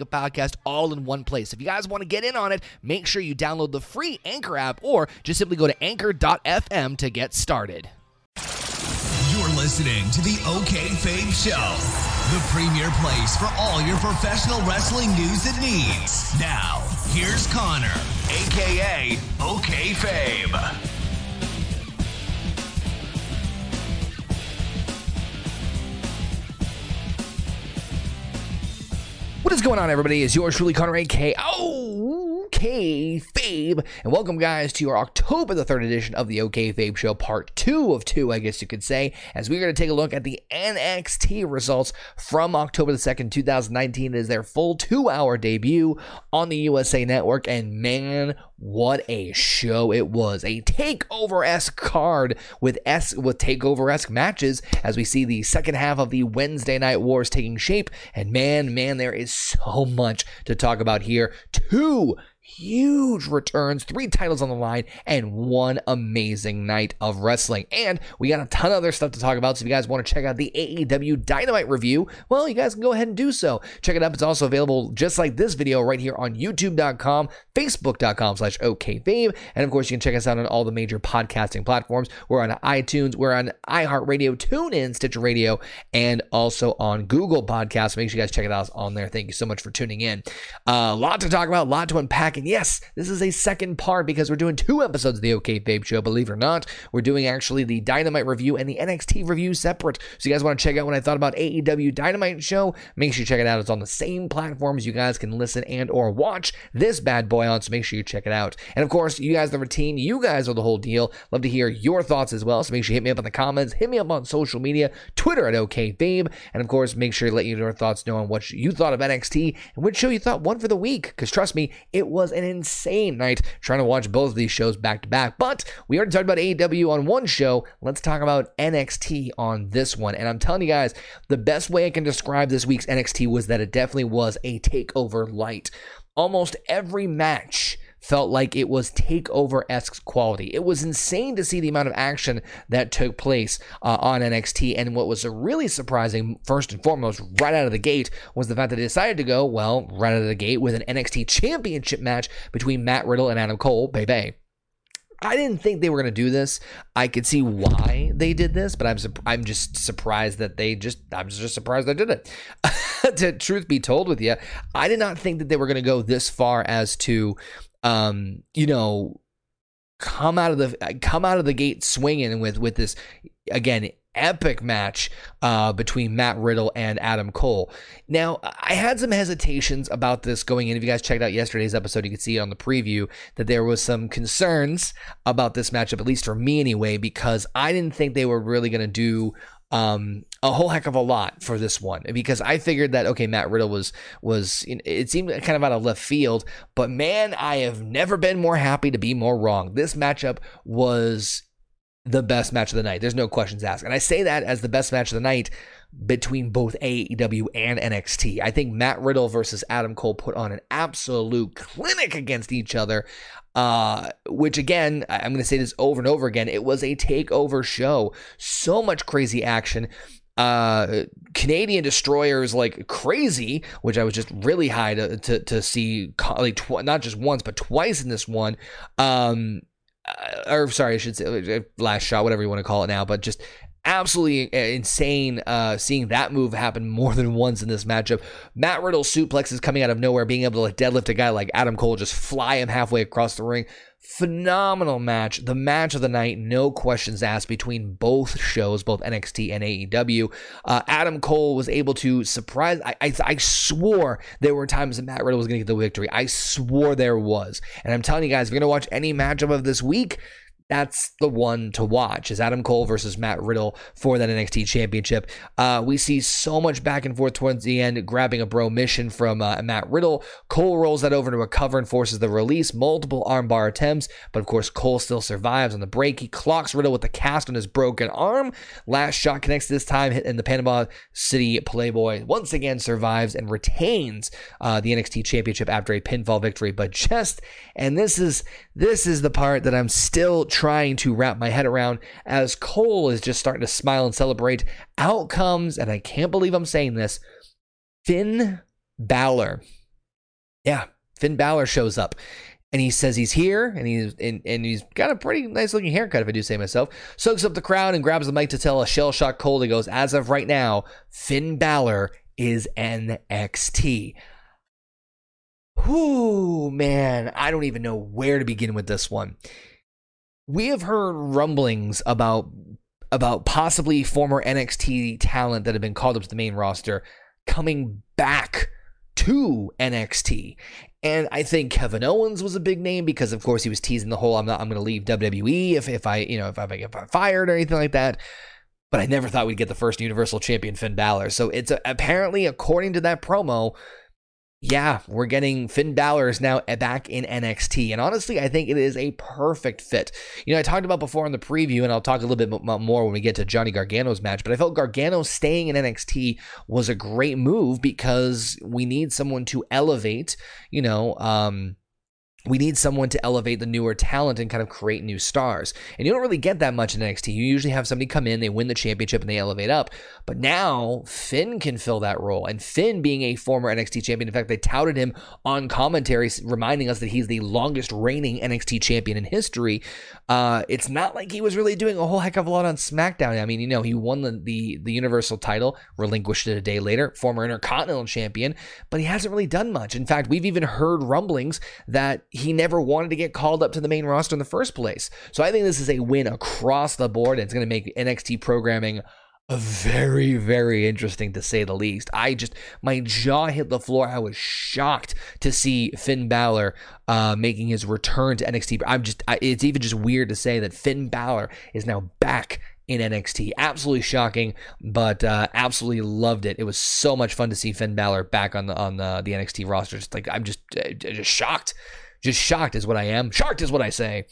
a podcast all in one place. If you guys want to get in on it, make sure you download the free Anchor app or just simply go to anchor.fm to get started. You're listening to the OK Fabe Show, the premier place for all your professional wrestling news and needs. Now, here's Connor, aka OK Fabe. What is going on, everybody? Is yours truly, Connor A.K. OK Fabe, and welcome, guys, to your October the 3rd edition of the OK Fabe Show, part two of two, I guess you could say, as we're going to take a look at the NXT results from October the 2nd, 2019. It is their full two hour debut on the USA Network, and man, what a show it was. A takeover esque card with S with takeover esque matches as we see the second half of the Wednesday night wars taking shape. And man, man, there is so much to talk about here. Two huge returns, three titles on the line, and one amazing night of wrestling. And we got a ton of other stuff to talk about. So if you guys want to check out the AEW Dynamite review, well, you guys can go ahead and do so. Check it up. It's also available just like this video right here on youtube.com, facebook.com slash okfabe. And of course, you can check us out on all the major podcasting platforms. We're on iTunes, we're on iHeartRadio, TuneIn, Stitcher Radio, and also on Google Podcasts. Make sure you guys check it out on there. Thank you so much for tuning in. A uh, lot to talk about, a lot to unpack. And yes, this is a second part because we're doing two episodes of the OK Fabe Show, believe it or not. We're doing actually the Dynamite review and the NXT review separate. So you guys want to check out what I thought about AEW Dynamite show? Make sure you check it out. It's on the same platforms you guys can listen and or watch this bad boy on. So make sure you check it out. And of course, you guys, the routine, you guys are the whole deal. Love to hear your thoughts as well. So make sure you hit me up in the comments, hit me up on social media, Twitter at OKFabe, and of course, make sure you let your thoughts know on what you thought of NXT and which show you thought won for the week. Because trust me, it was an insane night trying to watch both of these shows back to back. But we already talked about AEW on one show. Let's talk about NXT on this one. And I'm telling you guys, the best way I can describe this week's NXT was that it definitely was a takeover light. Almost every match felt like it was takeover esque quality. It was insane to see the amount of action that took place uh, on NXT. And what was really surprising, first and foremost, right out of the gate, was the fact that they decided to go, well, right out of the gate with an NXT championship match between Matt Riddle and Adam Cole, baby. I didn't think they were going to do this. I could see why they did this, but I'm I'm just surprised that they just I'm just surprised they did it. to truth be told with you, I did not think that they were going to go this far as to um, you know, come out of the come out of the gate swinging with with this again epic match uh, between Matt Riddle and Adam Cole. Now, I had some hesitations about this going in. If you guys checked out yesterday's episode, you could see on the preview that there was some concerns about this matchup, at least for me anyway, because I didn't think they were really going to do um, a whole heck of a lot for this one because I figured that okay, Matt Riddle was was it seemed kind of out of left field, but man, I have never been more happy to be more wrong. This matchup was the best match of the night. There's no questions asked, and I say that as the best match of the night between both AEW and NXT. I think Matt Riddle versus Adam Cole put on an absolute clinic against each other. Uh, which again, I'm going to say this over and over again. It was a takeover show. So much crazy action uh, Canadian destroyers like crazy, which I was just really high to to, to see like tw- not just once but twice in this one. Um, uh, or sorry, I should say uh, last shot, whatever you want to call it now, but just absolutely uh, insane uh, seeing that move happen more than once in this matchup. Matt Riddle suplexes coming out of nowhere, being able to deadlift a guy like Adam Cole, just fly him halfway across the ring. Phenomenal match. The match of the night, no questions asked between both shows, both NXT and AEW. Uh, Adam Cole was able to surprise. I, I, I swore there were times that Matt Riddle was going to get the victory. I swore there was. And I'm telling you guys, if you're going to watch any matchup of this week, that's the one to watch is Adam Cole versus Matt Riddle for that NXT championship. Uh, we see so much back and forth towards the end, grabbing a Bromission from uh, Matt Riddle. Cole rolls that over to a cover and forces the release, multiple armbar attempts, but of course Cole still survives on the break. He clocks Riddle with the cast on his broken arm. Last shot connects this time, hitting the Panama City Playboy once again survives and retains uh, the NXT championship after a pinfall victory. But just and this is this is the part that I'm still trying to wrap my head around as Cole is just starting to smile and celebrate. Out comes, and I can't believe I'm saying this, Finn Balor. Yeah, Finn Balor shows up and he says he's here and he's and, and he's got a pretty nice looking haircut if I do say myself. Soaks up the crowd and grabs the mic to tell a shell shock Cole. He goes, as of right now, Finn Balor is NXT. Whoo, man, I don't even know where to begin with this one we have heard rumblings about about possibly former NXT talent that have been called up to the main roster coming back to NXT. And I think Kevin Owens was a big name because of course he was teasing the whole I'm not I'm going to leave WWE if if I, you know, if I get fired or anything like that. But I never thought we'd get the first Universal Champion Finn Balor. So it's a, apparently according to that promo, yeah, we're getting Finn Balor is now back in NXT. And honestly, I think it is a perfect fit. You know, I talked about before in the preview, and I'll talk a little bit more when we get to Johnny Gargano's match, but I felt Gargano staying in NXT was a great move because we need someone to elevate, you know, um, we need someone to elevate the newer talent and kind of create new stars. And you don't really get that much in NXT. You usually have somebody come in, they win the championship, and they elevate up. But now Finn can fill that role. And Finn, being a former NXT champion, in fact, they touted him on commentary, reminding us that he's the longest reigning NXT champion in history. Uh, it's not like he was really doing a whole heck of a lot on SmackDown. I mean, you know, he won the, the, the Universal title, relinquished it a day later, former Intercontinental champion, but he hasn't really done much. In fact, we've even heard rumblings that he never wanted to get called up to the main roster in the first place. So I think this is a win across the board. It's going to make NXT programming a very, very interesting to say the least. I just, my jaw hit the floor. I was shocked to see Finn Balor uh, making his return to NXT. I'm just, I, it's even just weird to say that Finn Balor is now back in NXT. Absolutely shocking, but uh, absolutely loved it. It was so much fun to see Finn Balor back on the on the, the NXT roster. Just like I'm just uh, just shocked just shocked is what I am. Shocked is what I say.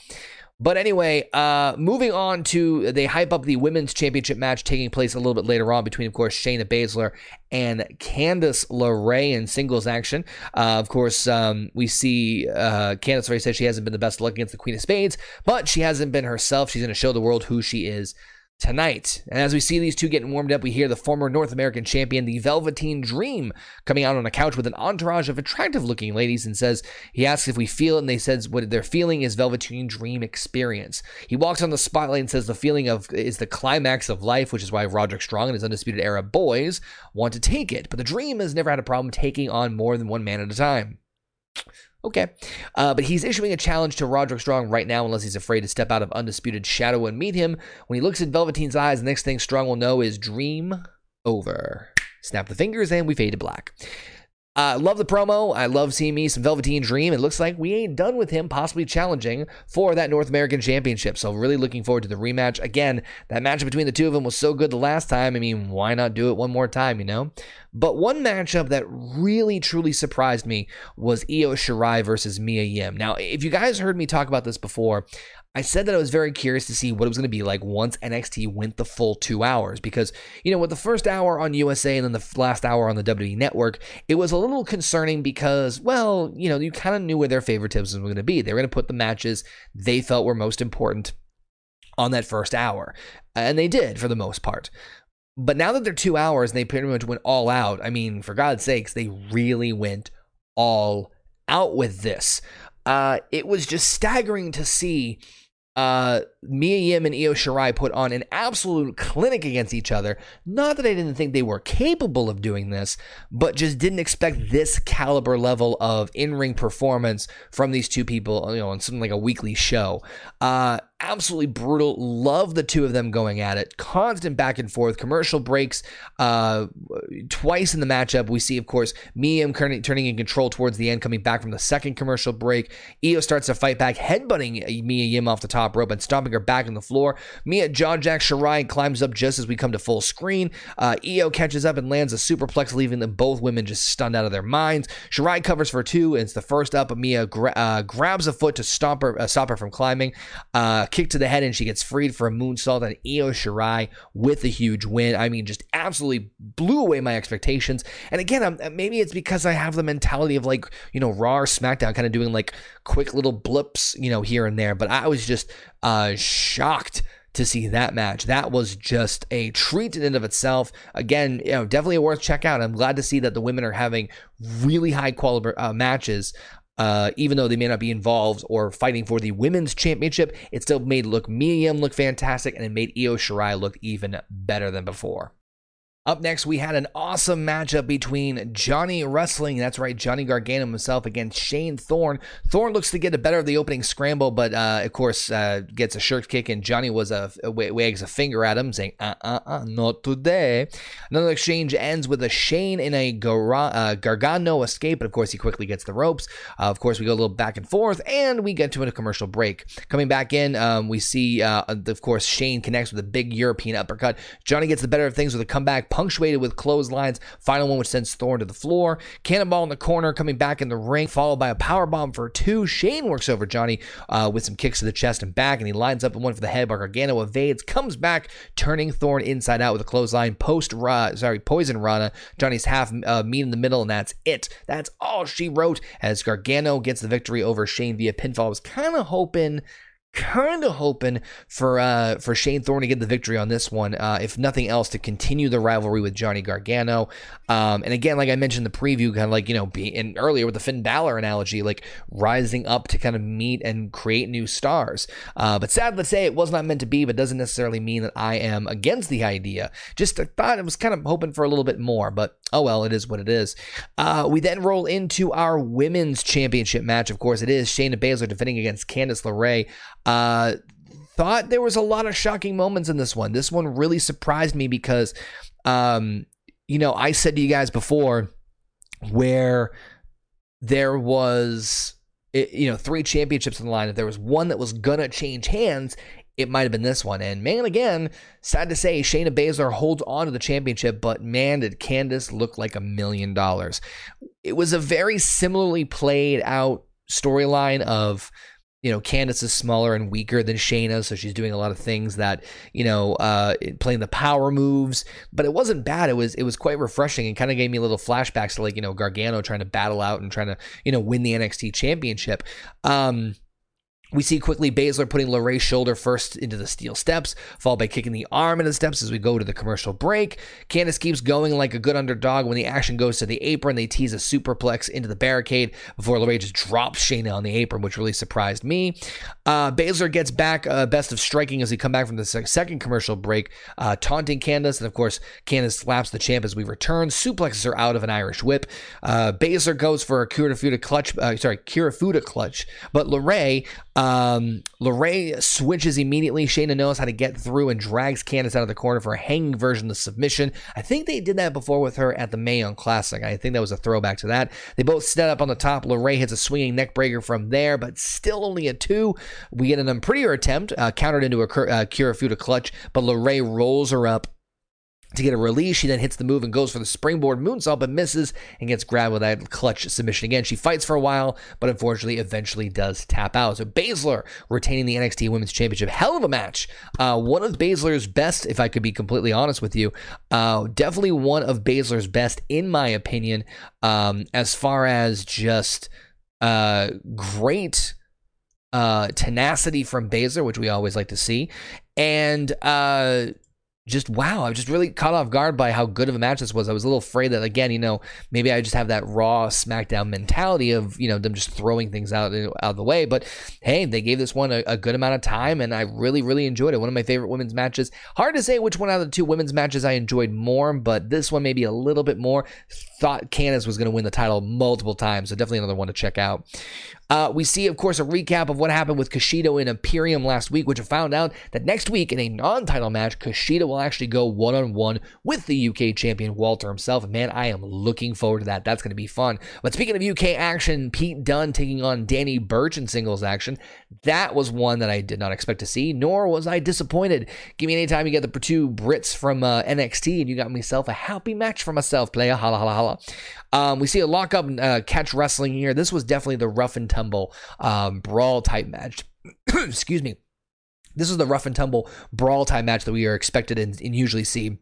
But anyway, uh, moving on to they hype up the women's championship match taking place a little bit later on between, of course, Shayna Baszler and Candice LeRae in singles action. Uh, of course, um, we see uh, Candice LeRae says she hasn't been the best luck against the Queen of Spades, but she hasn't been herself. She's going to show the world who she is tonight. And as we see these two getting warmed up, we hear the former North American champion, the Velveteen Dream, coming out on a couch with an entourage of attractive looking ladies and says, he asks if we feel it, and they says what they're feeling is Velveteen Dream experience. He walks on the spotlight and says the feeling of is the climax of life, which is why Roderick Strong and his Undisputed Era boys want to take it. But the Dream has never had a problem taking on more than one man at a time. Okay. Uh, but he's issuing a challenge to Roderick Strong right now, unless he's afraid to step out of Undisputed Shadow and meet him. When he looks in Velveteen's eyes, the next thing Strong will know is dream over. Snap the fingers, and we fade to black. Uh, love the promo. I love seeing me some Velveteen Dream. It looks like we ain't done with him possibly challenging for that North American Championship. So really looking forward to the rematch. Again, that match between the two of them was so good the last time. I mean, why not do it one more time, you know? But one matchup that really truly surprised me was Io Shirai versus Mia Yim. Now, if you guys heard me talk about this before, I said that I was very curious to see what it was going to be like once NXT went the full two hours because, you know, with the first hour on USA and then the last hour on the WWE network, it was a little concerning because, well, you know, you kind of knew where their favoritism was going to be. They were going to put the matches they felt were most important on that first hour. And they did for the most part. But now that they're two hours and they pretty much went all out, I mean, for God's sakes, they really went all out with this. Uh, it was just staggering to see uh, Mia Yim and Io Shirai put on an absolute clinic against each other. Not that I didn't think they were capable of doing this, but just didn't expect this caliber level of in-ring performance from these two people, you know, on something like a weekly show. Uh, absolutely brutal. Love the two of them going at it. Constant back and forth. Commercial breaks uh, twice in the matchup. We see, of course, Mia turning in control towards the end, coming back from the second commercial break. Io starts to fight back, headbutting Mia Yim off the top rope and stomping her back on the floor. Mia jaw jack Shirai climbs up just as we come to full screen. Uh, Io catches up and lands a superplex, leaving them both women just stunned out of their minds. Shirai covers for two, and it's the first up. Mia gra- uh, grabs a foot to stop her, uh, stop her from climbing. Uh, kick to the head, and she gets freed for a moonsault. And Io Shirai with a huge win. I mean, just absolutely blew away my expectations. And again, I'm, maybe it's because I have the mentality of like, you know, Raw or SmackDown kind of doing like quick little blips, you know, here and there. But I was just uh, shocked to see that match. That was just a treat in and of itself. Again, you know, definitely a worth check out. I'm glad to see that the women are having really high quality uh, matches. Uh, even though they may not be involved or fighting for the women's championship, it still made look Yim look fantastic and it made Io Shirai look even better than before. Up next, we had an awesome matchup between Johnny Wrestling, that's right, Johnny Gargano himself against Shane Thorne. Thorne looks to get the better of the opening scramble, but uh, of course uh, gets a shirt kick, and Johnny was a, wags a finger at him, saying, "Uh, uh, uh, not today." Another exchange ends with a Shane in a uh, Gargano escape, but of course he quickly gets the ropes. Uh, of course, we go a little back and forth, and we get to a commercial break. Coming back in, um, we see, uh, of course, Shane connects with a big European uppercut. Johnny gets the better of things with a comeback punctuated with clotheslines. Final one, which sends Thorne to the floor. Cannonball in the corner, coming back in the ring, followed by a power bomb for two. Shane works over Johnny uh, with some kicks to the chest and back, and he lines up and one for the head. But Gargano evades, comes back, turning Thorne inside out with a clothesline. Post, uh, sorry, poison Rana. Johnny's half uh, meat in the middle, and that's it. That's all she wrote. As Gargano gets the victory over Shane via pinfall. I was kind of hoping kind of hoping for uh, for Shane Thorne to get the victory on this one, uh, if nothing else, to continue the rivalry with Johnny Gargano. Um, and again, like I mentioned in the preview, kind of like you know, being earlier with the Finn Balor analogy, like rising up to kind of meet and create new stars. Uh, but sad to say, it was not meant to be, but doesn't necessarily mean that I am against the idea. Just I thought it was kind of hoping for a little bit more, but oh well, it is what it is. Uh, we then roll into our women's championship match. Of course, it is Shayna Baszler defending against Candice LeRae. Uh, thought there was a lot of shocking moments in this one. This one really surprised me because, um, you know, I said to you guys before where there was, you know, three championships in the line. If there was one that was gonna change hands, it might have been this one. And man, again, sad to say, Shayna Baszler holds on to the championship, but man, did Candice look like a million dollars. It was a very similarly played out storyline of you know, Candice is smaller and weaker than Shayna, so she's doing a lot of things that, you know, uh, playing the power moves. But it wasn't bad. It was it was quite refreshing and kind of gave me little flashbacks to like, you know, Gargano trying to battle out and trying to, you know, win the NXT championship. Um, we see quickly Baszler putting LeRae's shoulder first into the steel steps, followed by kicking the arm into the steps as we go to the commercial break. Candice keeps going like a good underdog. When the action goes to the apron, they tease a superplex into the barricade before LeRae just drops Shayna on the apron, which really surprised me. Uh, Baszler gets back uh, best of striking as he come back from the second commercial break, uh, taunting Candice. And of course, Candice slaps the champ as we return, suplexes her out of an Irish whip. Uh, Baszler goes for a Kirifuda clutch, uh, sorry, Kirifuda clutch, but LeRae um, LeRae switches immediately. Shayna knows how to get through and drags Candice out of the corner for a hanging version of the submission. I think they did that before with her at the Mae Young Classic. I think that was a throwback to that. They both set up on the top. LeRae hits a swinging neckbreaker from there, but still only a two. We get an unprettier attempt, uh, countered into a uh, Kirifuda clutch, but LeRae rolls her up to get a release. She then hits the move and goes for the springboard moonsault, but misses and gets grabbed with that clutch submission again. She fights for a while, but unfortunately, eventually does tap out. So Baszler retaining the NXT Women's Championship. Hell of a match. Uh, one of Baszler's best, if I could be completely honest with you. Uh, definitely one of Baszler's best, in my opinion, um, as far as just uh, great. Uh, tenacity from Baszler, which we always like to see, and uh, just wow, I was just really caught off guard by how good of a match this was. I was a little afraid that again, you know, maybe I just have that raw SmackDown mentality of you know them just throwing things out out of the way. But hey, they gave this one a, a, good amount of time, and I really really enjoyed it. One of my favorite women's matches. Hard to say which one out of the two women's matches I enjoyed more, but this one maybe a little bit more. thought Candice was going to win the title multiple times. So definitely another one to check out. Uh, we see, of course, a recap of what happened with Kushida in Imperium last week, which I found out that next week in a non-title match, Kushida will actually go one-on-one with the UK champion Walter himself. Man, I am looking forward to that. That's going to be fun. But speaking of UK action, Pete Dunne taking on Danny Burch in singles action. That was one that I did not expect to see, nor was I disappointed. Give me any time you get the two Brits from uh, NXT, and you got myself a happy match for myself, player. Holla, holla, holla. Um, we see a lockup uh, catch wrestling here. This was definitely the rough and tumble um, brawl type match. Excuse me. This is the rough and tumble brawl type match that we are expected and, and usually see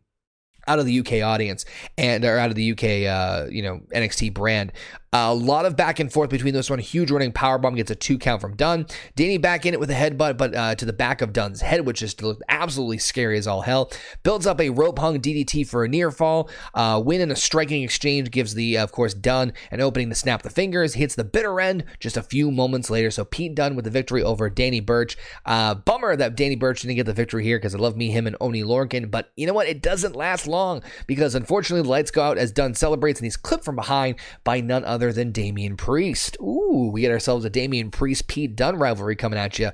out of the UK audience and or out of the UK uh, you know NXT brand. A lot of back and forth between this one. Huge running power bomb gets a two count from Dunne. Danny back in it with a headbutt, but uh, to the back of Dunne's head, which just looked absolutely scary as all hell. Builds up a rope hung DDT for a near fall. Uh, win in a striking exchange gives the, of course, Dunne an opening to snap the fingers. Hits the bitter end just a few moments later. So Pete Dunne with the victory over Danny Burch. Uh, bummer that Danny Burch didn't get the victory here because I love me, him, and Oni Lorcan. But you know what? It doesn't last long because unfortunately the lights go out as Dunne celebrates and he's clipped from behind by none other other than Damian Priest. Ooh, we get ourselves a Damian Priest Pete Dunne rivalry coming at you.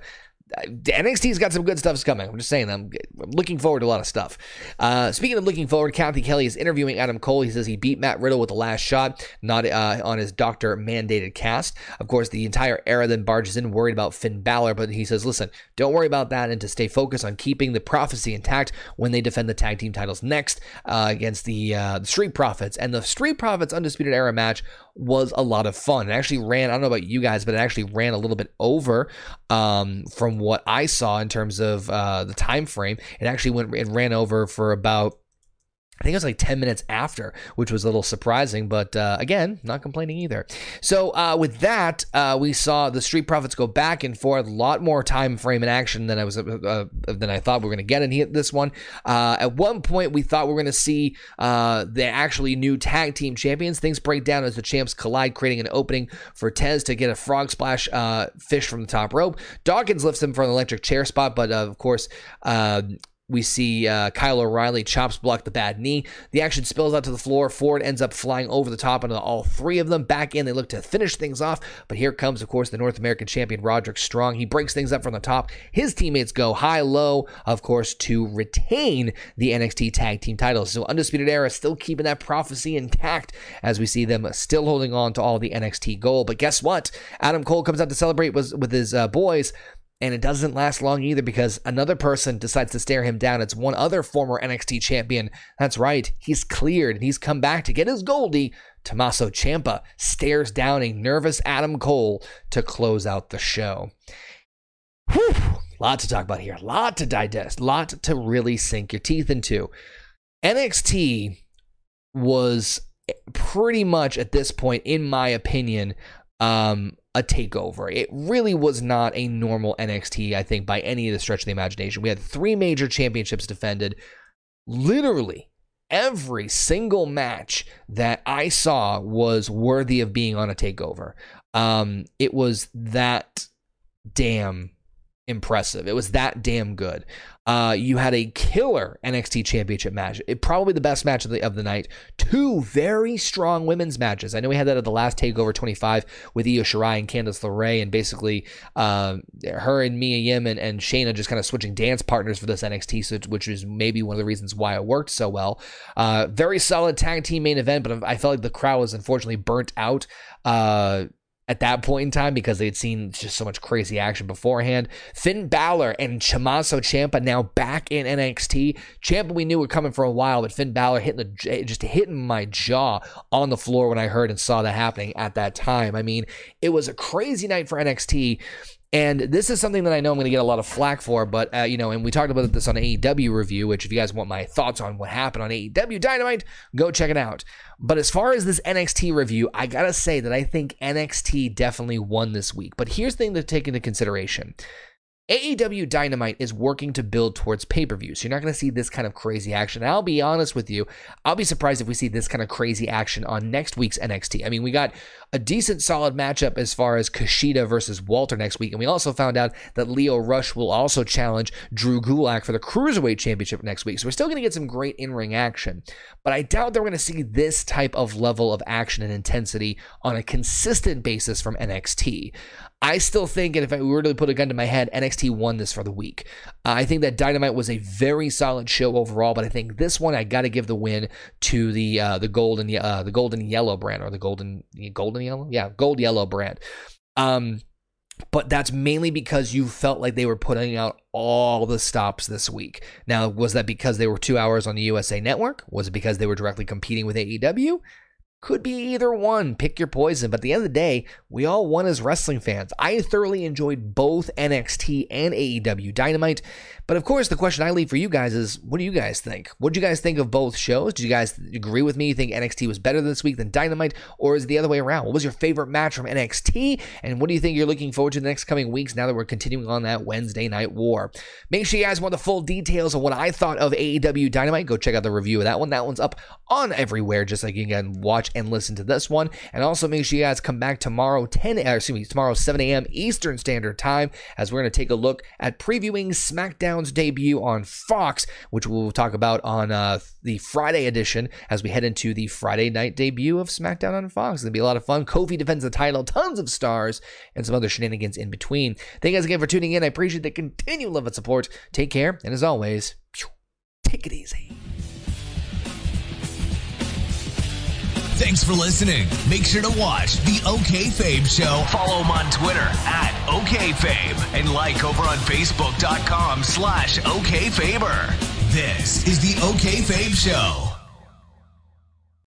NXT's got some good stuff coming. I'm just saying, I'm, I'm looking forward to a lot of stuff. Uh, speaking of looking forward, Cathy Kelley is interviewing Adam Cole. He says he beat Matt Riddle with the last shot, not uh, on his doctor mandated cast. Of course, the entire era then barges in, worried about Finn Balor, but he says, listen, don't worry about that, and to stay focused on keeping the prophecy intact when they defend the tag team titles next uh, against the, uh, Street Profits. And the Street Profits Undisputed Era match was a lot of fun. It actually ran, I don't know about you guys, but it actually ran a little bit over um, from what I saw in terms of uh, the time frame. It actually went, it ran over for about I think it was like 10 minutes after, which was a little surprising, but uh, again, not complaining either. So uh, with that, uh, we saw the Street Profits go back and forth, a lot more time frame and action than I was uh, uh, than I thought we were going to get in this one. Uh, at one point, we thought we were going to see the actually new tag team champions. Things break down as the champs collide, creating an opening for Tez to get a frog splash fish from the top rope. Dawkins lifts him for an electric chair spot, but of course, we see uh, Kyle O'Reilly chops block the bad knee. The action spills out to the floor. Ford ends up flying over the top onto all three of them. Back in, they look to finish things off. But here comes, of course, the North American champion Roderick Strong. He breaks things up from the top. His teammates go high low, of course, to retain the NXT tag team titles. So Undisputed Era still keeping that prophecy intact as we see them still holding on to all the NXT gold. But guess what? Adam Cole comes out to celebrate with, with his uh, boys. And it doesn't last long either because another person decides to stare him down. It's one other former NXT champion. That's right, he's cleared and he's come back to get his Goldie. Tommaso Ciampa stares down a nervous Adam Cole to close out the show. Whew, lot to talk about here, lot to digest, lot to really sink your teeth into. NXT was pretty much at this point, in my opinion, um, a takeover. It really was not a normal NXT, I think, by any of the stretch of the imagination. We had three major championships defended. Literally, every single match that I saw was worthy of being on a takeover. Um, it was that damn impressive. It was that damn good. Uh, you had a killer NXT Championship match. It probably the best match of the of the night. Two very strong women's matches. I know we had that at the last Takeover 25 with Io Shirai and Candice LeRae, and basically uh, her and Mia Yim and, and Shayna just kind of switching dance partners for this NXT, which is maybe one of the reasons why it worked so well. Uh, very solid tag team main event, but I felt like the crowd was unfortunately burnt out. Uh, at that point in time because they had seen just so much crazy action beforehand. Finn Balor and Tommaso Ciampa now back in NXT. Ciampa we knew were coming for a while, but Finn Balor hitting the just hitting my jaw on the floor when I heard and saw that happening at that time. I mean, it was a crazy night for NXT. And this is something that I know I'm going to get a lot of flack for, but uh, you know, and we talked about this on AEW review, which if you guys want my thoughts on what happened on AEW Dynamite, go check it out. But as far as this NXT review, I gotta say that I think NXT definitely won this week. But here's the thing to take into consideration. AEW Dynamite is working to build towards pay per view. So you're not going to see this kind of crazy action. And I'll be honest with you, I'll be surprised if we see this kind of crazy action on next week's NXT. I mean, we got a decent solid matchup as far as Kushida versus Walter next week. And we also found out that Lio Rush will also challenge Drew Gulak for the Cruiserweight Championship next week. So we're still going to get some great in ring action. But I doubt that we're going to see this type of level of action and intensity on a consistent basis from NXT. I still think, and if I were to put a gun to my head, NXT won this for the week. Uh, I think that Dynamite was a very solid show overall, but I think this one I got to give the win to the uh, the golden uh, the golden yellow brand or the golden golden yellow, yeah, gold yellow brand. Um, but that's mainly because you felt like they were putting out all the stops this week. Now, was that because they were two hours on the USA Network? Was it because they were directly competing with AEW? Could be either one. Pick your poison. But at the end of the day, we all won as wrestling fans. I thoroughly enjoyed both NXT and AEW Dynamite. But of course, the question I leave for you guys is what do you guys think? What do you guys think of both shows? Did you guys agree with me? You think NXT was better this week than Dynamite? Or is it the other way around? What was your favorite match from NXT? And what do you think you're looking forward to the next coming weeks now that we're continuing on that Wednesday night war? Make sure you guys want the full details of what I thought of AEW Dynamite. Go check out the review of that one. That one's up on everywhere, just like you can watch and listen to this one. And also make sure you guys come back tomorrow, 10 uh, excuse me, tomorrow 7 a.m. Eastern Standard Time, as we're going to take a look at previewing SmackDown's debut on Fox, which we'll talk about on uh, the Friday edition as we head into the Friday night debut of SmackDown on Fox. It's going to be a lot of fun. Kofi defends the title, tons of stars, and some other shenanigans in between. Thank you guys again for tuning in. I appreciate the continued love and support. Take care, and as always, take it easy. Thanks for listening. Make sure to watch the OK Fabe Show. Follow him on Twitter at OKFabe and like over on Facebook.com slash OKFaber. This is the OK Fabe Show.